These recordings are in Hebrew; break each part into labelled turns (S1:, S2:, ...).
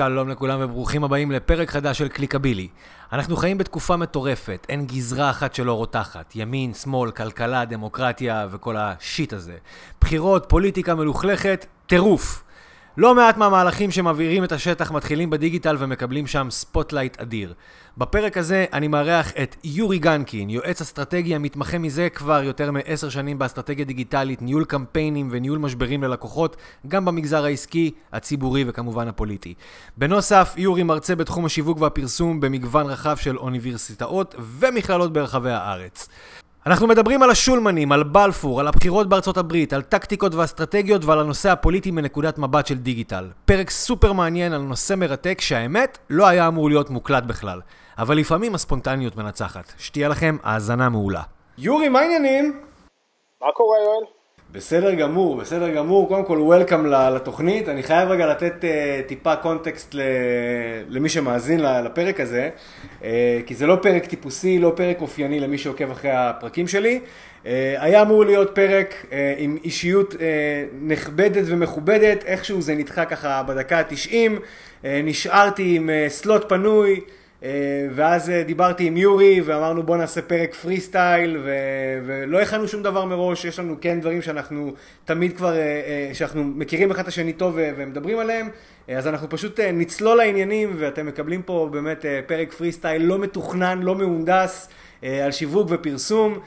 S1: שלום לכולם וברוכים הבאים לפרק חדש של קליקבילי. אנחנו חיים בתקופה מטורפת, אין גזרה אחת שלא רותחת. ימין, שמאל, כלכלה, דמוקרטיה וכל ה shit הזה. בחירות, פוליטיקה מלוכלכת, טירוף. לא מעט מהמהלכים שמבעירים את השטח מתחילים בדיגיטל ומקבלים שם spotlight אדיר. בפרק הזה אני מארח את יורי גנקין, יועץ אסטרטגי המתמחה מזה כבר יותר מעשר שנים באסטרטגיה דיגיטלית, ניהול קמפיינים וניהול משברים ללקוחות, גם במגזר העסקי, הציבורי וכמובן הפוליטי. בנוסף, יורי מרצה בתחום השיווק והפרסום במגוון רחב של אוניברסיטאות ומכללות ברחבי הארץ. אנחנו מדברים על השולמנים, על בלפור, על הבחירות בארצות הברית, על טקטיקות ואסטרטגיות ועל הנושא הפוליטי מנקודת מבט של דיגיטל. פרק סופר מעניין על נושא מרתק שהאמת לא היה אמור להיות מוקלט בכלל. אבל לפעמים הספונטניות מנצחת. שתהיה לכם האזנה מעולה. יורי, מה העניינים?
S2: מה קורה יואל?
S1: בסדר גמור, בסדר גמור. קודם כל, וולקאם לתוכנית. אני חייב רגע לתת uh, טיפה קונטקסט ל... למי שמאזין לפרק הזה, uh, כי זה לא פרק טיפוסי, לא פרק אופייני למי שעוקב אחרי הפרקים שלי. Uh, היה אמור להיות פרק uh, עם אישיות uh, נכבדת ומכובדת, איכשהו זה נדחה ככה בדקה ה-90. Uh, נשארתי עם uh, סלוט פנוי. אה, ואז אה, דיברתי עם יורי ואמרנו בוא נעשה פרק פרי סטייל ו... ולא הכנו שום דבר מראש, יש לנו כן דברים שאנחנו תמיד כבר, אה, שאנחנו מכירים אחד את השני טוב ומדברים עליהם, אז אנחנו פשוט נצלול לעניינים ואתם מקבלים פה באמת פרק פרי סטייל לא מתוכנן, לא מהונדס. על שיווק ופרסום.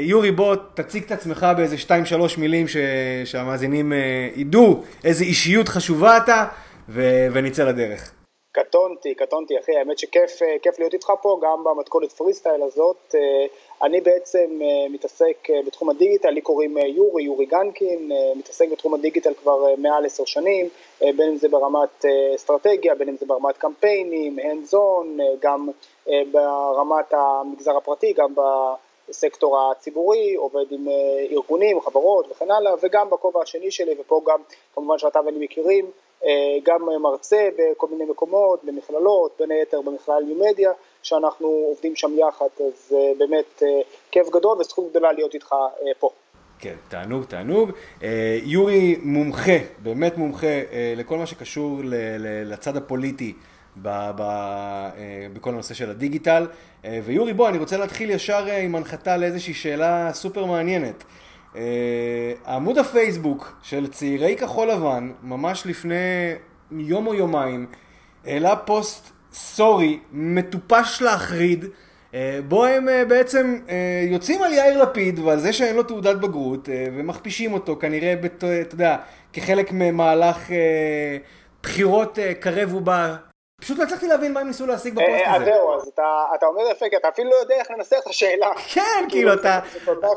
S1: יורי, בוא תציג את עצמך באיזה 2-3 מילים ש... שהמאזינים ידעו איזה אישיות חשובה אתה, ו... ונצא לדרך.
S2: קטונתי, קטונתי אחי, האמת שכיף אה, להיות איתך פה, גם במתכונת פרי סטייל הזאת. אה, אני בעצם אה, מתעסק בתחום הדיגיטל, לי קוראים יורי, יורי גנקין, מתעסק בתחום הדיגיטל כבר מעל עשר שנים, בין אם זה ברמת אסטרטגיה, בין אם זה ברמת קמפיינים, hands on, גם ברמת המגזר הפרטי, גם בסקטור הציבורי, עובד עם ארגונים, חברות וכן הלאה, וגם בכובע השני שלי, ופה גם כמובן שאתה ואני מכירים, גם מרצה בכל מיני מקומות, במכללות, בין היתר במכלל ניו-מדיה, שאנחנו עובדים שם יחד, אז אה, באמת אה, כיף גדול וזכות גדולה להיות איתך פה.
S1: כן, תענוג, תענוג. יורי מומחה, באמת מומחה לכל מה שקשור לצד הפוליטי בכל הנושא של הדיגיטל. ויורי, בוא, אני רוצה להתחיל ישר עם הנחתה לאיזושהי שאלה סופר מעניינת. אה, עמוד הפייסבוק של צעירי כחול לבן, ממש לפני יום או יומיים, העלה פוסט סורי, מטופש להחריד, אה, בו הם אה, בעצם יוצאים על יאיר לפיד ועל זה שאין לו תעודת בגרות ומכפישים אותו כנראה, אתה יודע, כחלק ממהלך בחירות קרב ובא פשוט לא הצלחתי להבין מה הם ניסו להשיג בפוסט
S2: אה, הזה. אז זהו, אז אתה אומר יפה, כי אתה אפילו לא יודע איך לנסח את השאלה.
S1: כן, כאילו, כאילו אתה... זה כל כך...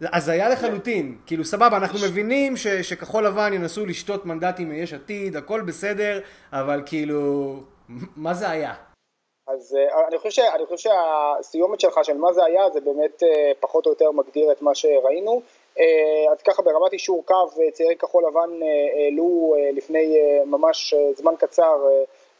S1: זה הזיה לחלוטין. כאילו, סבבה, אנחנו מבינים שכחול לבן ינסו לשתות מנדטים מיש עתיד, הכל בסדר, אבל כאילו, מה זה היה?
S2: אז אה, אני חושב, שהסיומת שלך של מה זה היה, זה באמת אה, פחות או יותר מגדיר את מה שראינו. אה, אז ככה ברמת אישור קו אה, צעירי כחול לבן אה, העלו לפני ממש זמן קצר,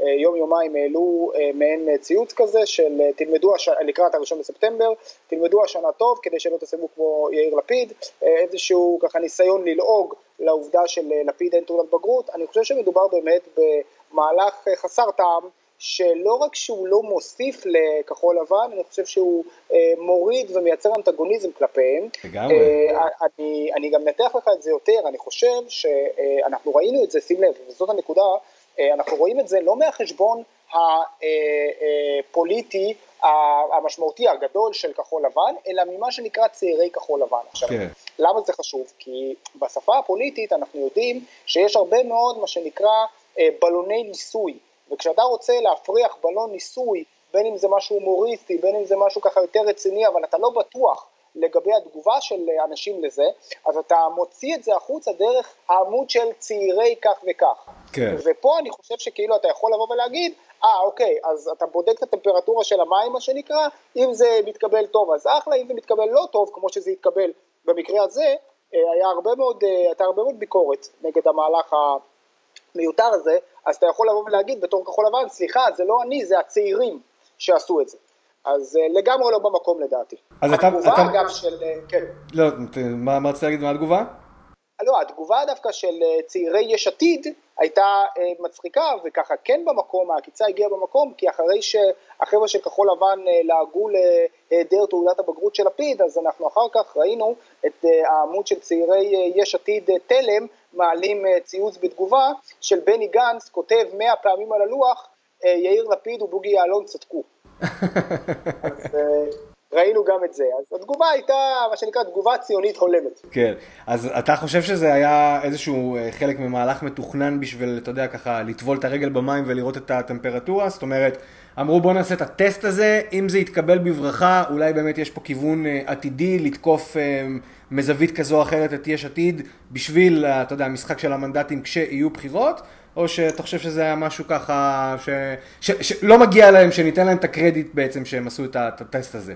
S2: יום יומיים העלו מעין ציוץ כזה של תלמדו הש... לקראת הראשון בספטמבר, תלמדו השנה טוב כדי שלא תסיימו כמו יאיר לפיד, איזשהו ככה ניסיון ללעוג לעובדה של לפיד אין תעודת בגרות, אני חושב שמדובר באמת במהלך חסר טעם שלא רק שהוא לא מוסיף לכחול לבן, אני חושב שהוא אה, מוריד ומייצר אנטגוניזם כלפיהם.
S1: לגמרי.
S2: אה, אני, אני גם מנתח לך את זה יותר, אני חושב שאנחנו אה, ראינו את זה, שים לב, וזאת הנקודה, אה, אנחנו רואים את זה לא מהחשבון הפוליטי אה, המשמעותי הגדול של כחול לבן, אלא ממה שנקרא צעירי כחול לבן. עכשיו, כן. למה זה חשוב? כי בשפה הפוליטית אנחנו יודעים שיש הרבה מאוד מה שנקרא אה, בלוני ניסוי. וכשאתה רוצה להפריח בלון ניסוי, בין אם זה משהו הומוריסטי, בין אם זה משהו ככה יותר רציני, אבל אתה לא בטוח לגבי התגובה של אנשים לזה, אז אתה מוציא את זה החוצה דרך העמוד של צעירי כך וכך.
S1: כן.
S2: ופה אני חושב שכאילו אתה יכול לבוא ולהגיד, אה אוקיי, אז אתה בודק את הטמפרטורה של המים מה שנקרא, אם זה מתקבל טוב אז אחלה, אם זה מתקבל לא טוב, כמו שזה התקבל במקרה הזה, אה, היה הרבה מאוד, אה, הייתה הרבה מאוד ביקורת נגד המהלך המיותר הזה, אז אתה יכול לבוא ולהגיד בתור כחול לבן, סליחה, זה לא אני, זה הצעירים שעשו את זה. אז uh, לגמרי לא במקום לדעתי.
S1: אז אתה...
S2: התגובה אתה... אגב של... Uh, כן.
S1: לא, מה רצית להגיד, מה התגובה?
S2: לא, התגובה דווקא של uh, צעירי יש עתיד, הייתה מצחיקה וככה כן במקום, העקיצה הגיעה במקום, כי אחרי שהחבר'ה של כחול לבן לעגו להיעדר תעודת הבגרות של לפיד, אז אנחנו אחר כך ראינו את העמוד של צעירי יש עתיד תלם מעלים ציוץ בתגובה של בני גנץ כותב מאה פעמים על הלוח יאיר לפיד ובוגי יעלון צדקו. אז ראינו גם את זה. אז התגובה הייתה, מה שנקרא, תגובה ציונית הולמת.
S1: כן, אז אתה חושב שזה היה איזשהו אה, חלק ממהלך מתוכנן בשביל, אתה יודע, ככה, לטבול את הרגל במים ולראות את הטמפרטורה? זאת אומרת, אמרו בוא נעשה את הטסט הזה, אם זה יתקבל בברכה, אולי באמת יש פה כיוון אה, עתידי לתקוף אה, מזווית כזו או אחרת את יש עתיד, בשביל, אתה יודע, המשחק של המנדטים כשיהיו בחירות? או שאתה חושב שזה היה משהו ככה, שלא מגיע להם, שניתן להם את הקרדיט בעצם שהם עשו את הטסט הזה?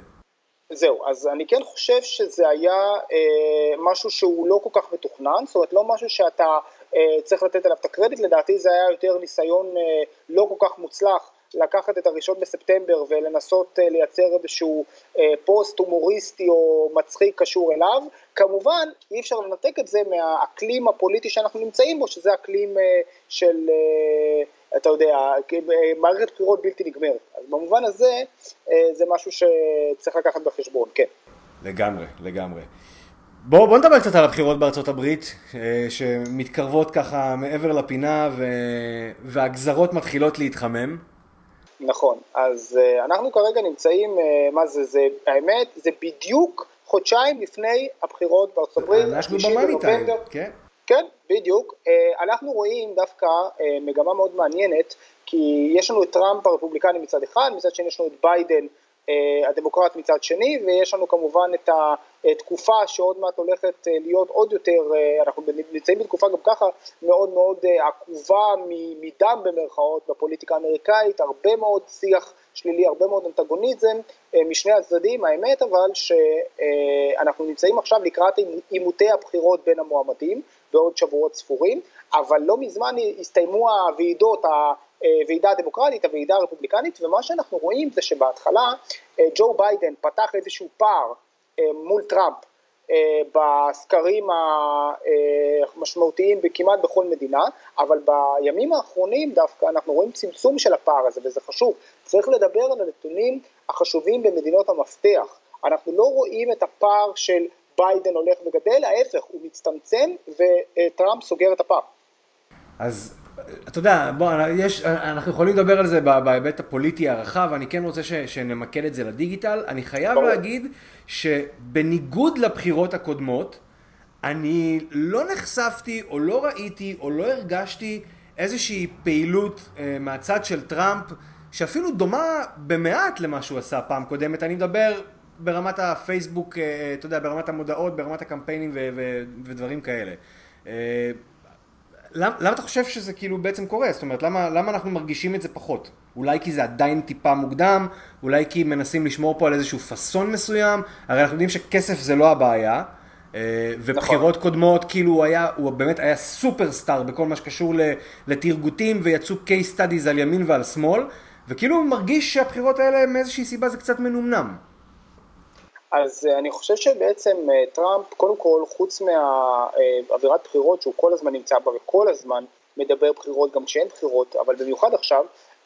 S2: זהו, אז אני כן חושב שזה היה אה, משהו שהוא לא כל כך מתוכנן, זאת אומרת לא משהו שאתה אה, צריך לתת עליו את הקרדיט, לדעתי זה היה יותר ניסיון אה, לא כל כך מוצלח לקחת את הראשון בספטמבר ולנסות אה, לייצר איזשהו אה, פוסט הומוריסטי או מצחיק קשור אליו, כמובן אי אפשר לנתק את זה מהאקלים הפוליטי שאנחנו נמצאים בו, שזה אקלים אה, של... אה, אתה יודע, מערכת בחירות בלתי נגמרת. אז במובן הזה, אה, זה משהו שצריך לקחת בחשבון, כן.
S1: לגמרי, לגמרי. בואו בוא נדבר קצת על הבחירות בארצות הברית, אה, שמתקרבות ככה מעבר לפינה ו... והגזרות מתחילות להתחמם.
S2: נכון, אז אה, אנחנו כרגע נמצאים, מה זה, זה, האמת, זה בדיוק חודשיים לפני הבחירות בארצות הברית.
S1: אנחנו במאני טיים, כן.
S2: כן, בדיוק. אה, אנחנו רואים דווקא אה, מגמה מאוד מעניינת, כי יש לנו את טראמפ הרפובליקני מצד אחד, מצד שני יש לנו את ביידן אה, הדמוקרט מצד שני, ויש לנו כמובן את התקופה שעוד מעט הולכת להיות עוד יותר, אנחנו נמצאים בתקופה גם ככה מאוד מאוד עקובה מדם במרכאות בפוליטיקה האמריקאית, הרבה מאוד שיח שלילי, הרבה מאוד אנטגוניזם משני הצדדים, האמת אבל שאנחנו נמצאים עכשיו לקראת עימותי הבחירות בין המועמדים, בעוד שבועות ספורים, אבל לא מזמן הסתיימו הוועידות, הוועידה הדמוקרטית, הוועידה הרפובליקנית, ומה שאנחנו רואים זה שבהתחלה אה, ג'ו ביידן פתח איזשהו פער אה, מול טראמפ אה, בסקרים המשמעותיים כמעט בכל מדינה, אבל בימים האחרונים דווקא אנחנו רואים צמצום של הפער הזה, וזה חשוב. צריך לדבר על הנתונים החשובים במדינות המפתח. אנחנו לא רואים את הפער של ביידן הולך וגדל, ההפך, הוא מצטמצם וטראמפ סוגר את הפער.
S1: אז אתה יודע, בוא, יש, אנחנו יכולים לדבר על זה בהיבט הפוליטי הרחב, אני כן רוצה ש, שנמקד את זה לדיגיטל. אני חייב בוא. להגיד שבניגוד לבחירות הקודמות, אני לא נחשפתי או לא ראיתי או לא הרגשתי איזושהי פעילות אה, מהצד של טראמפ, שאפילו דומה במעט למה שהוא עשה פעם קודמת. אני מדבר ברמת הפייסבוק, אה, אה, אתה יודע, ברמת המודעות, ברמת הקמפיינים ו- ו- ודברים כאלה. אה, למה, למה אתה חושב שזה כאילו בעצם קורה? זאת אומרת, למה, למה אנחנו מרגישים את זה פחות? אולי כי זה עדיין טיפה מוקדם, אולי כי מנסים לשמור פה על איזשהו פאסון מסוים, הרי אנחנו יודעים שכסף זה לא הבעיה, ובחירות נכון. קודמות, כאילו הוא היה, הוא באמת היה סופרסטאר בכל מה שקשור לתרגותים, ויצאו case studies על ימין ועל שמאל, וכאילו הוא מרגיש שהבחירות האלה מאיזושהי סיבה זה קצת מנומנם.
S2: אז אה, אני חושב שבעצם אה, טראמפ, קודם כל, חוץ מהאווירת בחירות שהוא כל הזמן נמצא בה וכל הזמן מדבר בחירות גם כשאין בחירות, אבל במיוחד עכשיו,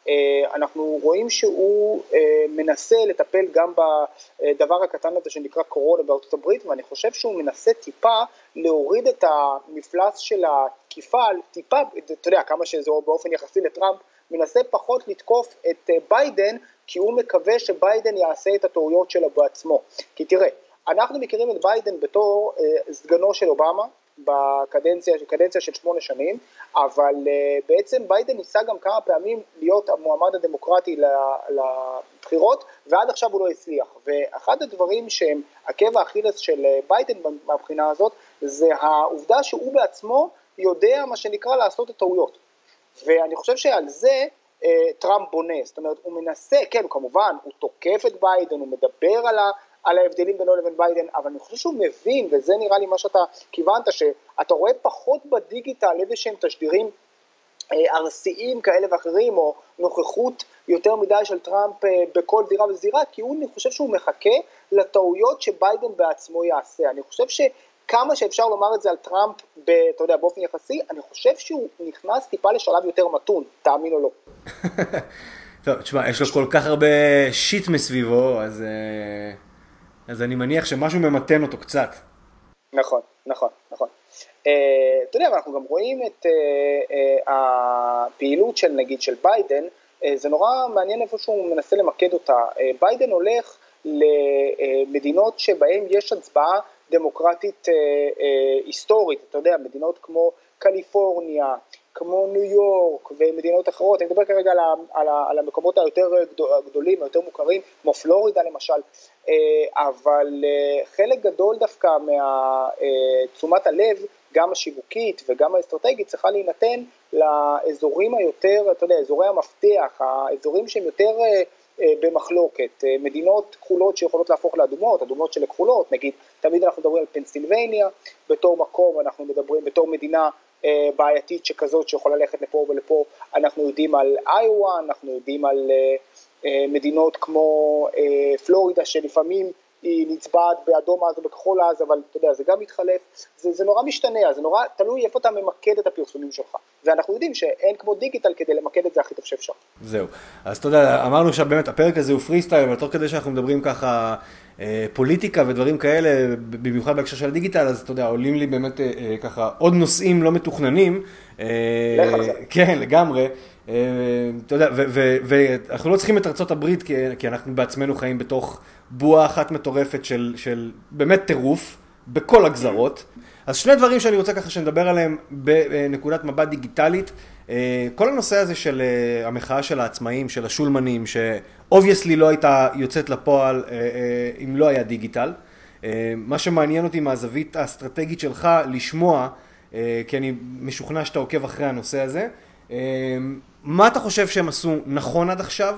S2: אה, אנחנו רואים שהוא מנסה לטפל גם בדבר הקטן הזה שנקרא קורונה בארצות הברית, ואני חושב שהוא מנסה טיפה להוריד את המפלס של התקיפה, טיפה, אתה יודע, כמה שזה באופן יחסי לטראמפ, מנסה פחות לתקוף את ביידן כי הוא מקווה שביידן יעשה את הטעויות שלו בעצמו. כי תראה, אנחנו מכירים את ביידן בתור אה, סגנו של אובמה בקדנציה קדנציה של שמונה שנים, אבל אה, בעצם ביידן ניסה גם כמה פעמים להיות המועמד הדמוקרטי לבחירות, ועד עכשיו הוא לא הצליח. ואחד הדברים שהם עקב האכילס של אה, ביידן מהבחינה הזאת, זה העובדה שהוא בעצמו יודע מה שנקרא לעשות את הטעויות. ואני חושב שעל זה טראמפ בונה, זאת אומרת הוא מנסה, כן כמובן, הוא תוקף את ביידן, הוא מדבר על, ה, על ההבדלים בינו לבין ביידן, אבל אני חושב שהוא מבין, וזה נראה לי מה שאתה כיוונת, שאתה רואה פחות בדיגיטל איזה שהם תשדירים אה, ארסיים כאלה ואחרים, או נוכחות יותר מדי של טראמפ אה, בכל זירה וזירה, כי הוא, אני חושב שהוא מחכה לטעויות שביידן בעצמו יעשה. אני חושב. כמה שאפשר לומר את זה על טראמפ, ב, אתה יודע, באופן יחסי, אני חושב שהוא נכנס טיפה לשלב יותר מתון, תאמין או לא.
S1: טוב, תשמע, יש לו כל כך הרבה שיט מסביבו, אז, אה, אז אני מניח שמשהו ממתן אותו קצת.
S2: נכון, נכון, נכון. Uh, אתה יודע, אנחנו גם רואים את uh, הפעילות של נגיד של ביידן, זה נורא מעניין איפה שהוא מנסה למקד אותה. ביידן הולך למדינות שבהן יש הצבעה דמוקרטית uh, uh, היסטורית, אתה יודע, מדינות כמו קליפורניה, כמו ניו יורק ומדינות אחרות, אני מדבר כרגע על, ה, על, ה, על המקומות היותר גדולים, היותר מוכרים, כמו פלורידה למשל, אה, אבל אה, חלק גדול דווקא מתשומת הלב, גם השיווקית וגם האסטרטגית, צריכה להינתן לאזורים היותר, אתה יודע, אזורי המפתח, האזורים שהם יותר אה, במחלוקת, מדינות כחולות שיכולות להפוך לאדומות, אדומות של כחולות, נגיד, תמיד אנחנו מדברים על פנסילבניה, בתור מקום אנחנו מדברים, בתור מדינה אה, בעייתית שכזאת שיכולה ללכת לפה ולפה, אנחנו יודעים על איואה, אנחנו יודעים על אה, אה, מדינות כמו פלורידה שלפעמים היא נצבעת באדום אז או בכחול אז, אבל אתה יודע, זה גם מתחלף, זה, זה נורא משתנה, זה נורא תלוי איפה אתה ממקד את הפרסומים שלך, ואנחנו יודעים שאין כמו דיגיטל כדי למקד את זה הכי טוב שאפשר.
S1: זהו, אז אתה יודע, אמרנו עכשיו באמת הפרק הזה הוא פרי סטייל, אבל תוך כדי שאנחנו מדברים ככה פוליטיקה ודברים כאלה, במיוחד בהקשר של הדיגיטל, אז אתה יודע, עולים לי באמת אה, אה, ככה עוד נושאים לא מתוכננים. כן, לגמרי. אתה יודע, ואנחנו לא צריכים את ארצות הברית, כי אנחנו בעצמנו חיים בתוך בועה אחת מטורפת של באמת טירוף, בכל הגזרות. אז שני דברים שאני רוצה ככה שנדבר עליהם בנקודת מבט דיגיטלית. אה, כל הנושא הזה של אה, המחאה של העצמאים, של השולמנים, ש obviously לא הייתה יוצאת לפועל אה, אם לא היה דיגיטל. מה שמעניין אותי מהזווית האסטרטגית שלך, לשמוע, כי אני משוכנע שאתה עוקב אחרי הנושא הזה, מה אתה חושב שהם עשו נכון עד עכשיו?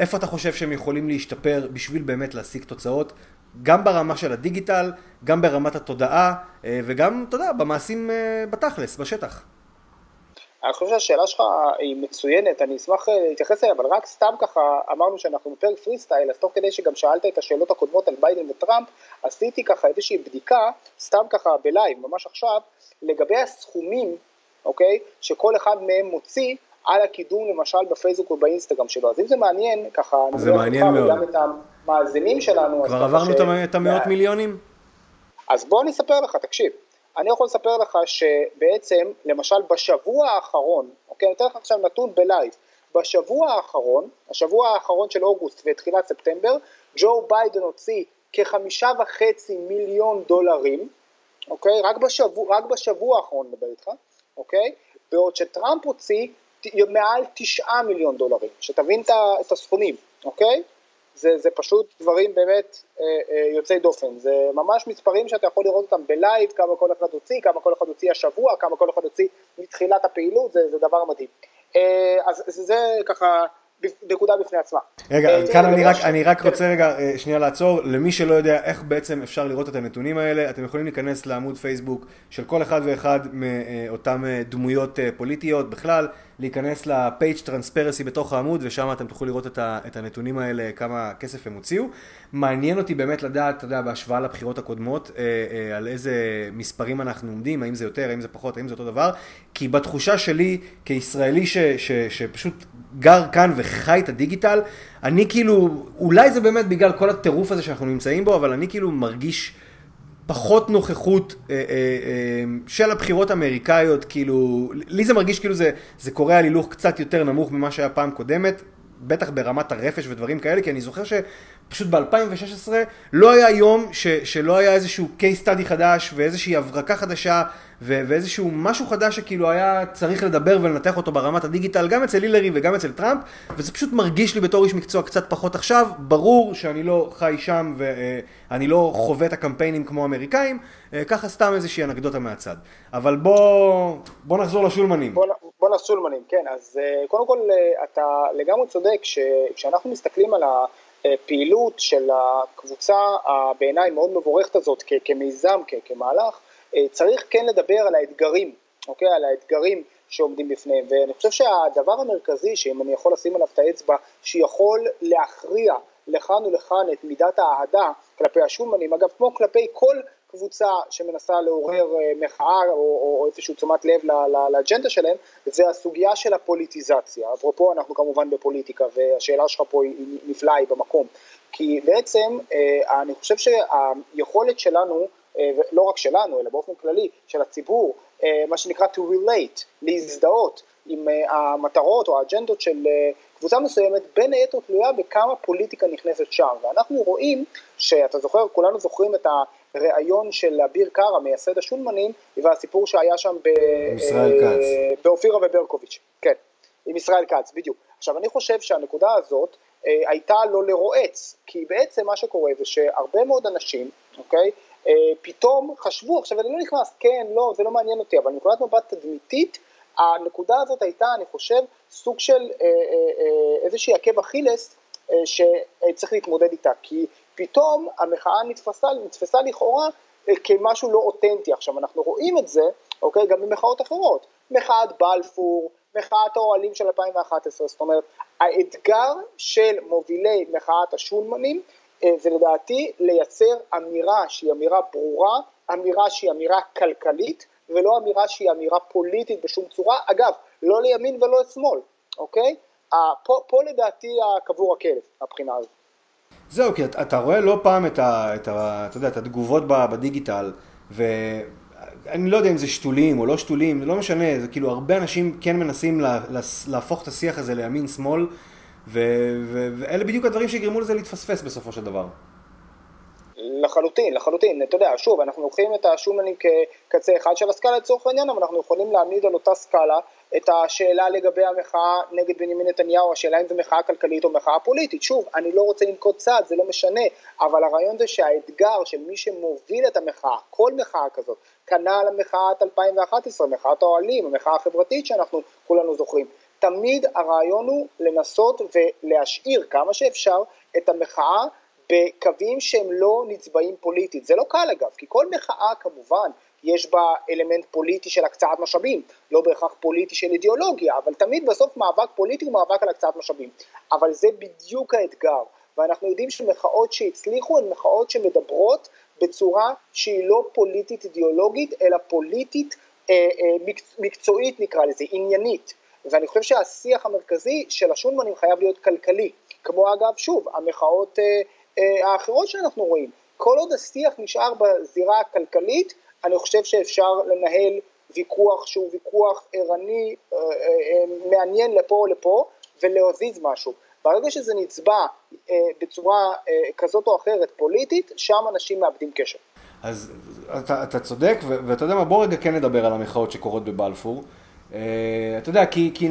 S1: איפה אתה חושב שהם יכולים להשתפר בשביל באמת להשיג תוצאות, גם ברמה של הדיגיטל, גם ברמת התודעה, וגם, אתה יודע, במעשים בתכלס, בשטח.
S2: אני חושב שהשאלה שלך היא מצוינת, אני אשמח אה, להתייחס אליה, אבל רק סתם ככה אמרנו שאנחנו בפרק פרי סטייל, אז תוך כדי שגם שאלת את השאלות הקודמות על ביידן וטראמפ, עשיתי ככה איזושהי בדיקה, סתם ככה ב live, ממש עכשיו, לגבי הסכומים, אוקיי, שכל אחד מהם מוציא על הקידום למשל בפייסבוק ובאינסטגרם שלו. אז אם זה מעניין, ככה,
S1: זה מעניין מאוד.
S2: המאזינים שלנו.
S1: כבר עברנו ש... את המאות מיליונים?
S2: אז בוא אני אספר לך, תקשיב. אני יכול לספר לך שבעצם, למשל בשבוע האחרון, אוקיי, אני אתן לך עכשיו נתון ב live, בשבוע האחרון, השבוע האחרון של אוגוסט ותחילת ספטמבר, ג'ו ביידן הוציא כחמישה וחצי מיליון דולרים, אוקיי, רק בשבוע, רק בשבוע האחרון נדבר איתך, אוקיי, בעוד שטראמפ הוציא מעל תשעה מיליון דולרים, שתבין את הסכומים, אוקיי? זה, זה פשוט דברים באמת אה, אה, יוצאי דופן, זה ממש מספרים שאתה יכול לראות אותם בלייב, כמה כל אחד הוציא, כמה כל אחד הוציא השבוע, כמה כל אחד הוציא מתחילת הפעילות, זה, זה דבר מדהים. אה, אז זה, זה ככה נקודה בפני עצמה.
S1: רגע, אה, כאן אני רק, אני רק כן. רוצה רגע אה, שנייה לעצור, למי שלא יודע איך בעצם אפשר לראות את הנתונים האלה, אתם יכולים להיכנס לעמוד פייסבוק של כל אחד ואחד מאותם אה, דמויות פוליטיות בכלל, להיכנס לפייג' טרנספרסי בתוך העמוד ושם אתם תוכלו לראות את, ה, את הנתונים האלה, כמה כסף הם הוציאו. מעניין אותי באמת לדעת, אתה יודע, בהשוואה לבחירות הקודמות, אה, אה, על איזה מספרים אנחנו עומדים, האם זה יותר, האם זה פחות, האם זה אותו דבר, כי בתחושה שלי, כישראלי ש, ש, שפשוט גר כאן וחי את הדיגיטל, אני כאילו, אולי זה באמת בגלל כל הטירוף הזה שאנחנו נמצאים בו, אבל אני כאילו מרגיש... פחות נוכחות אה, אה, אה, של הבחירות האמריקאיות, כאילו, לי זה מרגיש כאילו זה, זה קורה על הילוך קצת יותר נמוך ממה שהיה פעם קודמת, בטח ברמת הרפש ודברים כאלה, כי אני זוכר שפשוט ב-2016 לא היה יום ש, שלא היה איזשהו case study חדש ואיזושהי הברקה חדשה ו- ואיזשהו משהו חדש שככאילו היה צריך לדבר ולנתח אותו ברמת הדיגיטל, גם אצל הילרי וגם אצל טראמפ, וזה פשוט מרגיש לי בתור איש מקצוע קצת פחות עכשיו, ברור שאני לא חי שם ואני לא חווה את הקמפיינים כמו האמריקאים, אה, ככה סתם איזושהי אנקדוטה מהצד. אבל בוא, בוא נחזור לשולמנים.
S2: בוא, בוא לשולמנים, כן, אז אה, קודם כל אה, אתה לגמרי צודק שכשאנחנו מסתכלים על הפעילות של הקבוצה בעיניי מאוד מבורכת הזאת כמיזם, כמהלך, אה, צריך כן לדבר על האתגרים, אוקיי? על האתגרים שעומדים בפניהם, ואני חושב שהדבר המרכזי, שאם אני יכול לשים עליו את האצבע, שיכול להכריע לכאן ולכאן את מידת האהדה כלפי השולמנים, אגב כמו כלפי כל קבוצה שמנסה לעורר אה, מחאה או, או, או איזשהו תשומת לב לאג'נדה שלהם, זה הסוגיה של הפוליטיזציה. אפרופו אנחנו כמובן בפוליטיקה והשאלה שלך פה היא נפלאה, היא במקום. כי בעצם אה, אני חושב שהיכולת שלנו, אה, לא רק שלנו אלא באופן כללי, של הציבור, מה שנקרא to relate, להזדהות עם המטרות או האג'נדות של קבוצה מסוימת בין היתר תלויה בכמה פוליטיקה נכנסת שם, ואנחנו רואים שאתה זוכר, כולנו זוכרים את הריאיון של אביר קארה, מייסד השולמנים, והסיפור שהיה שם ב...
S1: ישראל כץ.
S2: באופירה וברקוביץ', כן, עם ישראל כץ, בדיוק. עכשיו אני חושב שהנקודה הזאת אה, הייתה לא לרועץ, כי בעצם מה שקורה זה שהרבה מאוד אנשים, אוקיי, אה, פתאום חשבו, עכשיו אני לא נכנס, כן, לא, זה לא מעניין אותי, אבל נקודת מבט תדמיתית, הנקודה הזאת הייתה, אני חושב, סוג של אה, אה, אה, איזושהי עקב אכילס שצריך להתמודד איתה, כי פתאום המחאה נתפסה, נתפסה לכאורה כמשהו לא אותנטי. עכשיו, אנחנו רואים את זה, אוקיי, גם במחאות אחרות, מחאת בלפור, מחאת האוהלים של 2011, זאת אומרת, האתגר של מובילי מחאת השולמנים זה לדעתי לייצר אמירה שהיא אמירה ברורה, אמירה שהיא אמירה כלכלית, ולא אמירה שהיא אמירה פוליטית בשום צורה, אגב, לא לימין ולא לשמאל, אוקיי? פה, פה לדעתי קבור הכלב, מהבחינה הזאת.
S1: זהו, כי אתה, אתה רואה לא פעם את, ה, את, ה, אתה יודע, את התגובות בדיגיטל, ואני לא יודע אם זה שתולים או לא שתולים, זה לא משנה, זה כאילו הרבה אנשים כן מנסים לה, לה, להפוך את השיח הזה לימין-שמאל, ואלה בדיוק הדברים שיגרמו לזה להתפספס בסופו של דבר.
S2: לחלוטין, לחלוטין. אתה יודע, שוב, אנחנו לוקחים את השומנים כקצה אחד של הסקאלה לצורך העניין, אבל אנחנו יכולים להעמיד על אותה סקאלה את השאלה לגבי המחאה נגד בנימין נתניהו, השאלה אם זו מחאה כלכלית או מחאה פוליטית. שוב, אני לא רוצה לנקוט צעד, זה לא משנה, אבל הרעיון זה שהאתגר של מי שמוביל את המחאה, כל מחאה כזאת, כנ"ל המחאת 2011, מחאת האוהלים, המחאה החברתית שאנחנו כולנו זוכרים, תמיד הרעיון הוא לנסות ולהשאיר כמה שאפשר את המחאה בקווים שהם לא נצבעים פוליטית. זה לא קל אגב, כי כל מחאה כמובן יש בה אלמנט פוליטי של הקצאת משאבים, לא בהכרח פוליטי של אידיאולוגיה, אבל תמיד בסוף מאבק פוליטי הוא מאבק על הקצאת משאבים. אבל זה בדיוק האתגר, ואנחנו יודעים שמחאות שהצליחו הן מחאות שמדברות בצורה שהיא לא פוליטית אידיאולוגית, אלא פוליטית אה, אה, מקצועית נקרא לזה, עניינית. ואני חושב שהשיח המרכזי של השולמנים חייב להיות כלכלי. כמו אגב, שוב, המחאות אה, אה, האחרות שאנחנו רואים. כל עוד השיח נשאר בזירה הכלכלית, אני חושב שאפשר לנהל ויכוח שהוא ויכוח ערני, אה, אה, מעניין לפה או לפה, ולהזיז משהו. ברגע שזה נצבע בצורה כזאת או אחרת פוליטית, שם אנשים מאבדים קשר.
S1: אז אתה, אתה צודק, ואתה יודע מה, בוא רגע כן נדבר על המחאות שקורות בבלפור. אתה יודע, כי, כי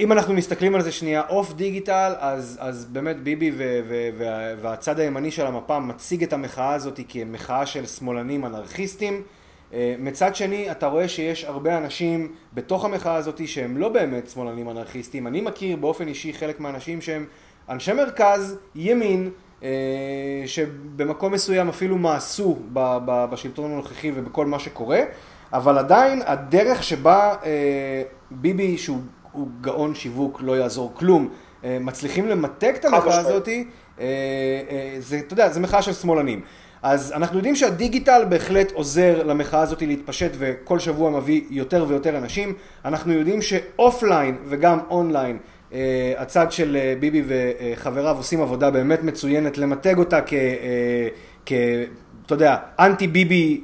S1: אם אנחנו מסתכלים על זה שנייה אוף דיגיטל, אז, אז באמת ביבי ו, ו, וה, והצד הימני של המפה מציג את המחאה הזאת כמחאה של שמאלנים אנרכיסטים. אה, מצד שני, אתה רואה שיש הרבה אנשים בתוך המחאה הזאת שהם לא באמת שמאלנים אנרכיסטים. אני מכיר באופן אישי חלק מהאנשים שהם אנשי מרכז, ימין, אה, שבמקום מסוים אפילו מאסו בשלטון הנוכחי ובכל מה שקורה, אבל עדיין הדרך שבה אה, ביבי, שהוא הוא גאון שיווק, לא יעזור כלום. אה, מצליחים למתג את המחאה הזאת, אה, אה, זה, אתה יודע, זה מחאה של שמאלנים. אז אנחנו יודעים שהדיגיטל בהחלט עוזר למחאה הזאת להתפשט וכל שבוע מביא יותר ויותר אנשים. אנחנו יודעים ש offline וגם אונליין, הצד של ביבי וחבריו עושים עבודה באמת מצוינת למתג אותה כ... כ אתה יודע, אנטי ביבי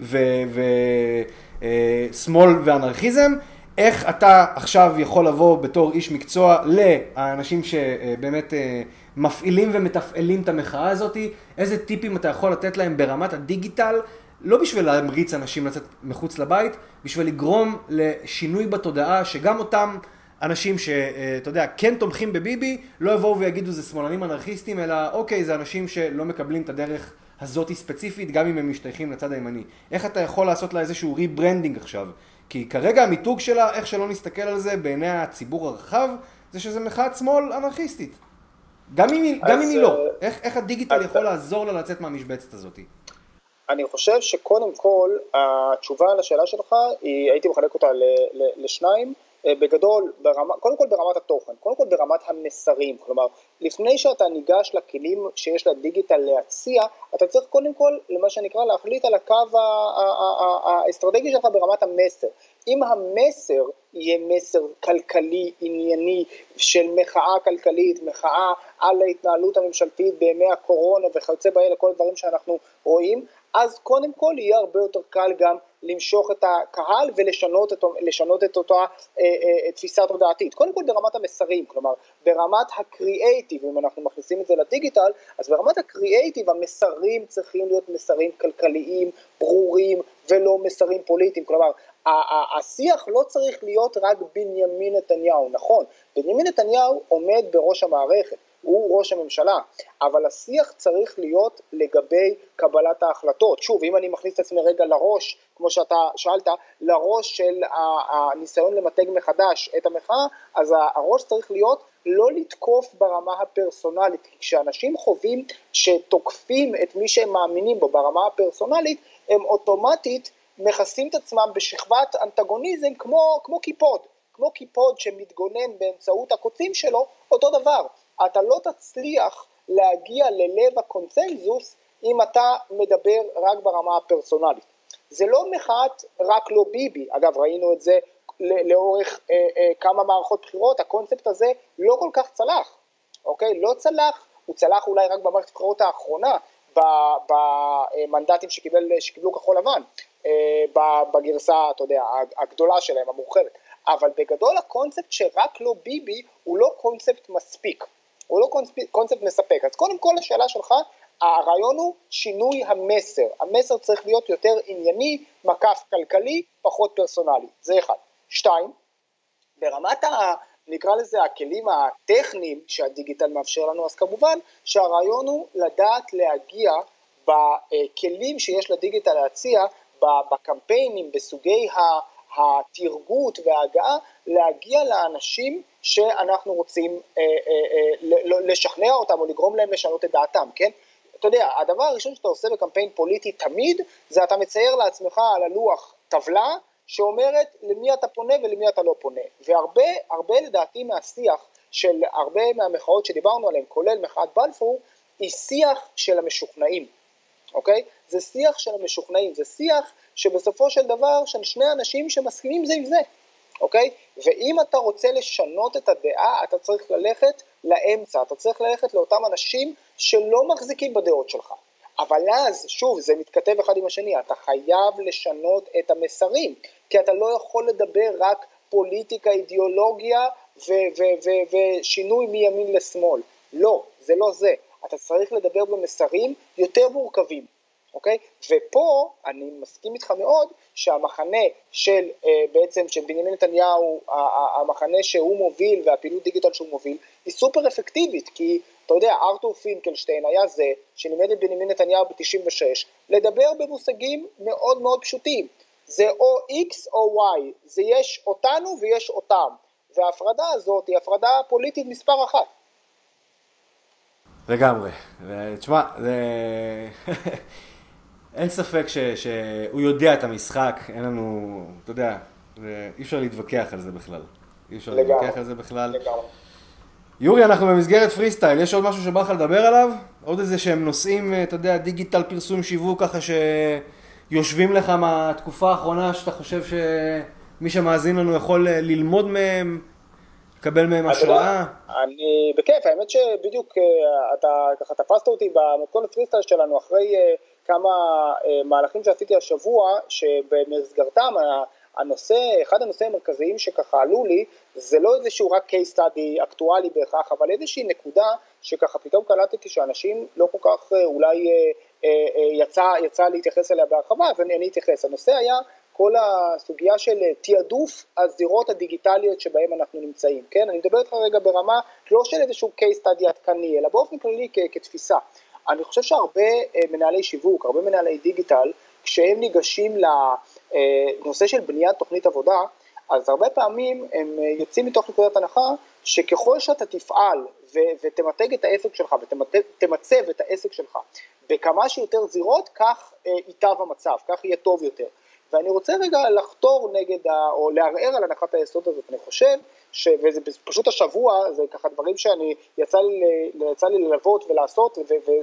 S1: ושמאל ואנרכיזם. איך אתה עכשיו יכול לבוא בתור איש מקצוע לאנשים שבאמת אה, מפעילים ומתפעלים את המחאה הזאת, איזה טיפים אתה יכול לתת להם ברמת הדיגיטל, לא בשביל להמריץ אנשים לצאת מחוץ לבית, בשביל לגרום לשינוי בתודעה שגם אותם אנשים שאתה יודע, כן תומכים בביבי, לא יבואו ויגידו זה שמאלנים אנרכיסטים, אלא אוקיי, זה אנשים שלא מקבלים את הדרך הזאתי ספציפית, גם אם הם משתייכים לצד הימני. איך אתה יכול לעשות לה איזשהו rebranding עכשיו? כי כרגע המיתוג שלה, איך שלא נסתכל על זה בעיני הציבור הרחב, זה שזה מחאת שמאל אנרכיסטית. גם אם, היא, גם אם היא לא. אה, איך, איך הדיגיטל יכול לעזור לה לצאת מהמשבצת הזאת?
S2: אני חושב שקודם כל, התשובה לשאלה שלך, היא, הייתי מחלק אותה לשניים. בגדול, ברמה, קודם כל ברמת התוכן, קודם כל ברמת המסרים, כלומר, לפני שאתה ניגש לכלים שיש לדיגיטל להציע, אתה צריך קודם כל, למה שנקרא, להחליט על הקו האסטרטגי שלך ברמת המסר. אם המסר יהיה מסר כלכלי, ענייני, של מחאה כלכלית, מחאה על ההתנהלות הממשלתית בימי הקורונה וכיוצא באלה, כל הדברים שאנחנו רואים, אז קודם כל יהיה הרבה יותר קל גם למשוך את הקהל ולשנות את, לשנות את אותה אה, אה, תפיסה תודעתית. קודם כל ברמת המסרים, כלומר ברמת הקריאייטיב, אם אנחנו מכניסים את זה לדיגיטל, אז ברמת הקריאייטיב המסרים צריכים להיות מסרים כלכליים, ברורים, ולא מסרים פוליטיים. כלומר, השיח לא צריך להיות רק בנימין נתניהו, נכון, בנימין נתניהו עומד בראש המערכת, הוא ראש הממשלה, אבל השיח צריך להיות לגבי קבלת ההחלטות. שוב, אם אני מכניס את עצמי רגע לראש, כמו שאתה שאלת, לראש של הניסיון למתג מחדש את המחאה, אז הראש צריך להיות לא לתקוף ברמה הפרסונלית, כי כשאנשים חווים שתוקפים את מי שהם מאמינים בו ברמה הפרסונלית, הם אוטומטית מכסים את עצמם בשכבת אנטגוניזם כמו, כמו קיפוד, כמו קיפוד שמתגונן באמצעות הקוצים שלו, אותו דבר. אתה לא תצליח להגיע ללב הקונצנזוס אם אתה מדבר רק ברמה הפרסונלית. זה לא מחאת רק לא ביבי, אגב ראינו את זה לאורך אה, אה, כמה מערכות בחירות, הקונספט הזה לא כל כך צלח, אוקיי? לא צלח, הוא צלח אולי רק במערכת הבחירות האחרונה, במנדטים שקיבל, שקיבלו כחול לבן, אה, בגרסה, אתה יודע, הגדולה שלהם, המורחבת. אבל בגדול הקונספט שרק לא ביבי הוא לא קונספט מספיק, הוא לא קונספט, קונספט מספק. אז קודם כל השאלה שלך, הרעיון הוא שינוי המסר. המסר צריך להיות יותר ענייני, מקף כלכלי, פחות פרסונלי. זה אחד. שתיים, ברמת ה... נקרא לזה הכלים הטכניים שהדיגיטל מאפשר לנו, אז כמובן שהרעיון הוא לדעת להגיע בכלים שיש לדיגיטל להציע, בקמפיינים, בסוגי התרגות וההגעה, להגיע לאנשים שאנחנו רוצים אה, אה, אה, לשכנע אותם או לגרום להם לשנות את דעתם, כן? אתה יודע, הדבר הראשון שאתה עושה בקמפיין פוליטי תמיד, זה אתה מצייר לעצמך על הלוח טבלה שאומרת למי אתה פונה ולמי אתה לא פונה. והרבה, הרבה לדעתי מהשיח של הרבה מהמחאות שדיברנו עליהן, כולל מחאת בלפור, היא שיח של המשוכנעים, אוקיי? זה שיח של המשוכנעים, זה שיח שבסופו של דבר של שני אנשים שמסכימים זה עם זה, אוקיי? ואם אתה רוצה לשנות את הדעה, אתה צריך ללכת לאמצע, אתה צריך ללכת לאותם אנשים שלא מחזיקים בדעות שלך. אבל אז, שוב, זה מתכתב אחד עם השני, אתה חייב לשנות את המסרים, כי אתה לא יכול לדבר רק פוליטיקה, אידיאולוגיה ושינוי מימין לשמאל. לא, זה לא זה. אתה צריך לדבר במסרים יותר מורכבים, אוקיי? ופה אני מסכים איתך מאוד שהמחנה של אה, בעצם של בנימין נתניהו, המחנה שהוא מוביל והפעילות דיגיטל שהוא מוביל, היא סופר אפקטיבית, כי אתה יודע, ארתור פינקלשטיין היה זה שלימד את בנימין נתניהו ב-96 לדבר במושגים מאוד מאוד פשוטים. זה או X או Y, זה יש אותנו ויש אותם, וההפרדה הזאת היא הפרדה פוליטית מספר אחת.
S1: לגמרי. תשמע, זה... אין ספק ש, שהוא יודע את המשחק, אין לנו, אתה יודע, אי אפשר להתווכח על זה בכלל. אי אפשר לגמרי, להתווכח על זה בכלל. לגמרי. יורי, אנחנו במסגרת פרי סטייל, יש עוד משהו שבא לך לדבר עליו? עוד איזה שהם נושאים, אתה יודע, דיגיטל פרסום שיווק ככה שיושבים לך מהתקופה האחרונה שאתה חושב שמי שמאזין לנו יכול ללמוד מהם, לקבל מהם השראה?
S2: אני בכיף, האמת שבדיוק אה, אתה ככה תפסת אותי במתכונת פרי סטייל שלנו אחרי אה, כמה אה, מהלכים שעשיתי השבוע, שבמסגרתם הנושא, אחד הנושאים המרכזיים שככה עלו לי, זה לא איזשהו רק case study אקטואלי בהכרח, אבל איזושהי נקודה שככה פתאום קלטתי שאנשים לא כל כך אה, אולי אה, יצא, יצא להתייחס אליה בהרחבה, אז אני, אני אתייחס. הנושא היה כל הסוגיה של תעדוף הזירות הדיגיטליות שבהן אנחנו נמצאים, כן? אני מדבר איתך רגע ברמה לא של איזשהו case study עדכני, אלא באופן כללי כ- כתפיסה. אני חושב שהרבה מנהלי שיווק, הרבה מנהלי דיגיטל, כשהם ניגשים לנושא של בניית תוכנית עבודה, אז הרבה פעמים הם יוצאים מתוך נקודת הנחה שככל שאתה תפעל ו- ותמתג את העסק שלך ותמצב את העסק שלך בכמה שיותר זירות, כך ייטב המצב, כך יהיה טוב יותר. ואני רוצה רגע לחתור נגד, ה, או לערער על הנחת היסוד הזאת, אני חושב, ש, וזה פשוט השבוע, זה ככה דברים שאני, יצא לי, יצא לי ללוות ולעשות,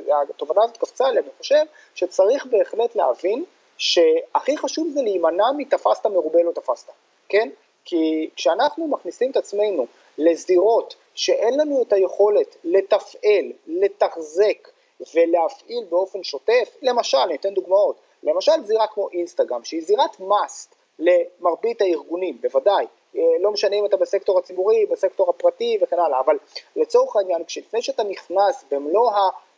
S2: והתובנה הזאת קפצה עליהם, אני חושב שצריך בהחלט להבין שהכי חשוב זה להימנע מתפסת מרובה לא תפסת, כן? כי כשאנחנו מכניסים את עצמנו לזירות שאין לנו את היכולת לתפעל, לתחזק ולהפעיל באופן שוטף, למשל, אני אתן דוגמאות, למשל זירה כמו אינסטגרם, שהיא זירת מאסט למרבית הארגונים, בוודאי, אה, לא משנה אם אתה בסקטור הציבורי, בסקטור הפרטי וכן הלאה, אבל לצורך העניין, כשלפני שאתה נכנס במלוא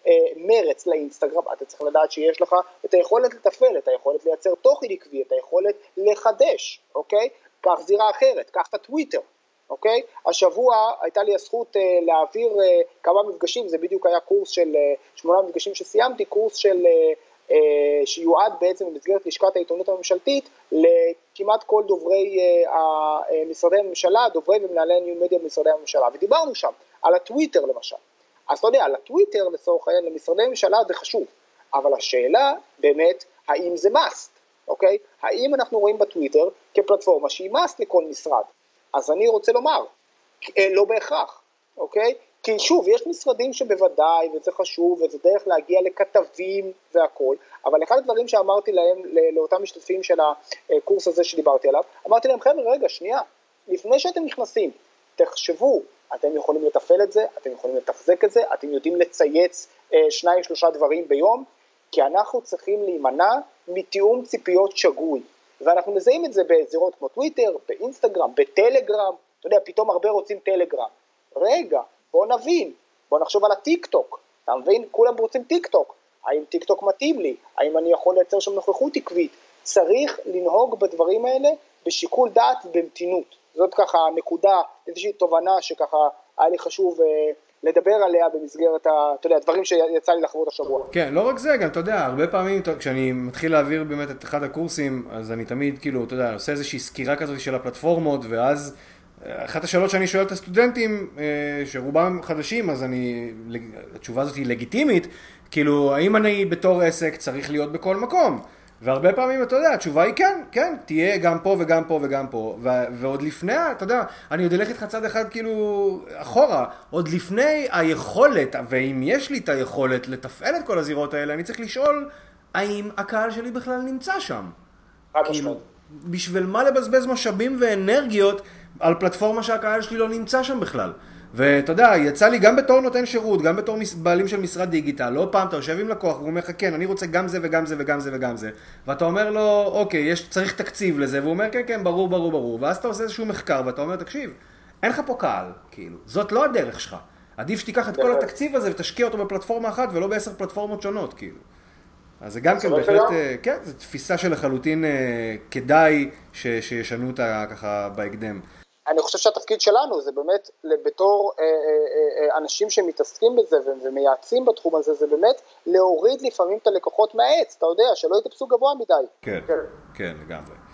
S2: המרץ לאינסטגרם, אתה צריך לדעת שיש לך את היכולת לתפעל, את היכולת לייצר תוכן עקבי, את היכולת לחדש, אוקיי? קח זירה אחרת, קח את הטוויטר, אוקיי? השבוע הייתה לי הזכות אה, להעביר אה, כמה מפגשים, זה בדיוק היה קורס של אה, שמונה מפגשים שסיימתי, קורס של, אה, שיועד בעצם במסגרת לשכת העיתונות הממשלתית לכמעט כל דוברי אה, אה, משרדי הממשלה, דוברי ומנהלי ניו מדיה במשרדי הממשלה, ודיברנו שם על הטוויטר למשל. אז אתה יודע, על הטוויטר לצורך העניין למשרדי הממשלה זה חשוב, אבל השאלה באמת, האם זה must, אוקיי? האם אנחנו רואים בטוויטר כפלטפורמה שהיא must לכל משרד? אז אני רוצה לומר, אה, לא בהכרח, אוקיי? כי שוב, יש משרדים שבוודאי, וזה חשוב, וזה דרך להגיע לכתבים והכול, אבל אחד הדברים שאמרתי להם, לאותם משתתפים של הקורס הזה שדיברתי עליו, אמרתי להם, חבר'ה, רגע, שנייה, לפני שאתם נכנסים, תחשבו, אתם יכולים לתפעל את זה, אתם יכולים לתחזק את זה, אתם יודעים לצייץ אה, שניים שלושה דברים ביום, כי אנחנו צריכים להימנע מתיאום ציפיות שגוי. ואנחנו מזהים את זה בזירות כמו טוויטר, באינסטגרם, בטלגרם, אתה יודע, פתאום הרבה רוצים טלגרם. רגע, בוא נבין, בוא נחשוב על הטיק טוק, אתה מבין? כולם רוצים טיק טוק. האם טיק טוק מתאים לי? האם אני יכול לייצר שם נוכחות עקבית? צריך לנהוג בדברים האלה בשיקול דעת ובמתינות. זאת ככה נקודה, איזושהי תובנה שככה היה לי חשוב אה, לדבר עליה במסגרת, ה, אתה יודע, הדברים שיצא לי לחוות השבוע.
S1: כן, לא רק זה, גם אתה יודע, הרבה פעמים כשאני מתחיל להעביר באמת את אחד הקורסים, אז אני תמיד כאילו, אתה יודע, עושה איזושהי סקירה כזאת של הפלטפורמות, ואז אחת השאלות שאני שואל את הסטודנטים, אה, שרובם חדשים, אז אני, התשובה הזאת היא לגיטימית, כאילו, האם אני בתור עסק צריך להיות בכל מקום? והרבה פעמים, אתה יודע, התשובה היא כן, כן, תהיה גם פה וגם פה וגם פה. ו- ועוד לפני, אתה יודע, אני עוד אלך איתך צד אחד כאילו אחורה, עוד לפני היכולת, ואם יש לי את היכולת לתפעל את כל הזירות האלה, אני צריך לשאול, האם הקהל שלי בכלל נמצא שם? כאילו, בשביל מה לבזבז משאבים ואנרגיות על פלטפורמה שהקהל שלי לא נמצא שם בכלל? ואתה יודע, יצא לי גם בתור נותן שירות, גם בתור בעלים של משרד דיגיטל, לא פעם אתה יושב עם לקוח והוא אומר לך, כן, אני רוצה גם זה וגם זה וגם זה וגם זה. ואתה אומר לו, אוקיי, יש, צריך תקציב לזה, והוא אומר, כן, כן, ברור, ברור, ברור. ואז אתה עושה איזשהו מחקר ואתה אומר, תקשיב, אין לך פה קהל, כאילו, זאת לא הדרך שלך. עדיף שתיקח את כל התקציב הזה ותשקיע אותו בפלטפורמה אחת ולא בעשר פלטפורמות שונות, כאילו. אז זה גם כן בהחלט, אה, כן, זו תפיסה שלחלוטין אה, כדאי שישנו אותה ככה בהקדם.
S2: אני חושב שהתפקיד שלנו זה באמת, בתור אה, אה, אה, אנשים שמתעסקים בזה ומייעצים בתחום הזה, זה באמת להוריד לפעמים את הלקוחות מהעץ, אתה יודע, שלא יטפסו גבוה מדי.
S1: כן, כן, כן לגמרי.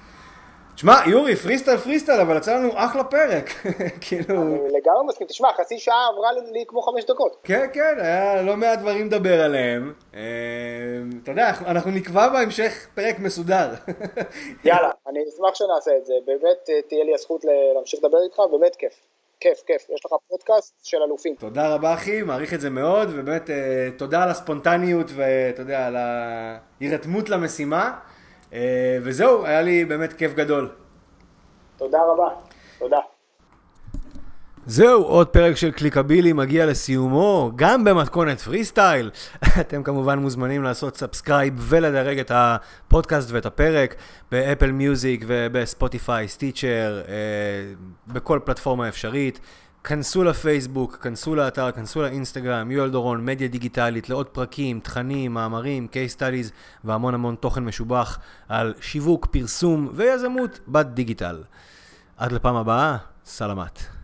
S1: שמע, יורי, פריסטייל פריסטייל, אבל יצא לנו אחלה פרק,
S2: כאילו... אני לגמרי מסכים, תשמע, חצי שעה עברה לי כמו חמש דקות.
S1: כן, כן, היה לא מעט דברים לדבר עליהם. אה, אתה יודע, אנחנו נקבע בהמשך פרק מסודר.
S2: יאללה, אני אשמח שנעשה את זה, באמת אה, תהיה לי הזכות להמשיך לדבר איתך, באמת כיף. כיף, כיף, יש לך פודקאסט של אלופים.
S1: תודה רבה אחי, מעריך את זה מאוד, ובאמת אה, תודה על הספונטניות ואתה יודע, על ההירתמות למשימה. אה, וזהו, היה לי באמת כיף גדול.
S2: תודה רבה, תודה.
S1: זהו, עוד פרק של קליקבילי מגיע לסיומו, גם במתכונת פרי סטייל. אתם כמובן מוזמנים לעשות subscribe ולדרג את הפודקאסט ואת הפרק באפל מיוזיק ובספוטיפיי, סטיצ'ר, אה, בכל פלטפורמה אפשרית. כנסו לפייסבוק, כנסו לאתר, כנסו לאינסטגרם, יואל דורון, מדיה דיגיטלית, לעוד פרקים, תכנים, מאמרים, case studies והמון המון תוכן משובח על שיווק, פרסום ויזמות בדיגיטל. עד לפעם הבאה, סלמת.